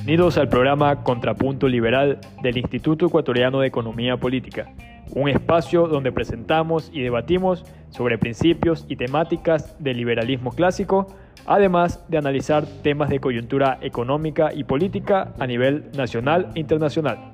Bienvenidos al programa Contrapunto Liberal del Instituto Ecuatoriano de Economía Política, un espacio donde presentamos y debatimos sobre principios y temáticas del liberalismo clásico, además de analizar temas de coyuntura económica y política a nivel nacional e internacional.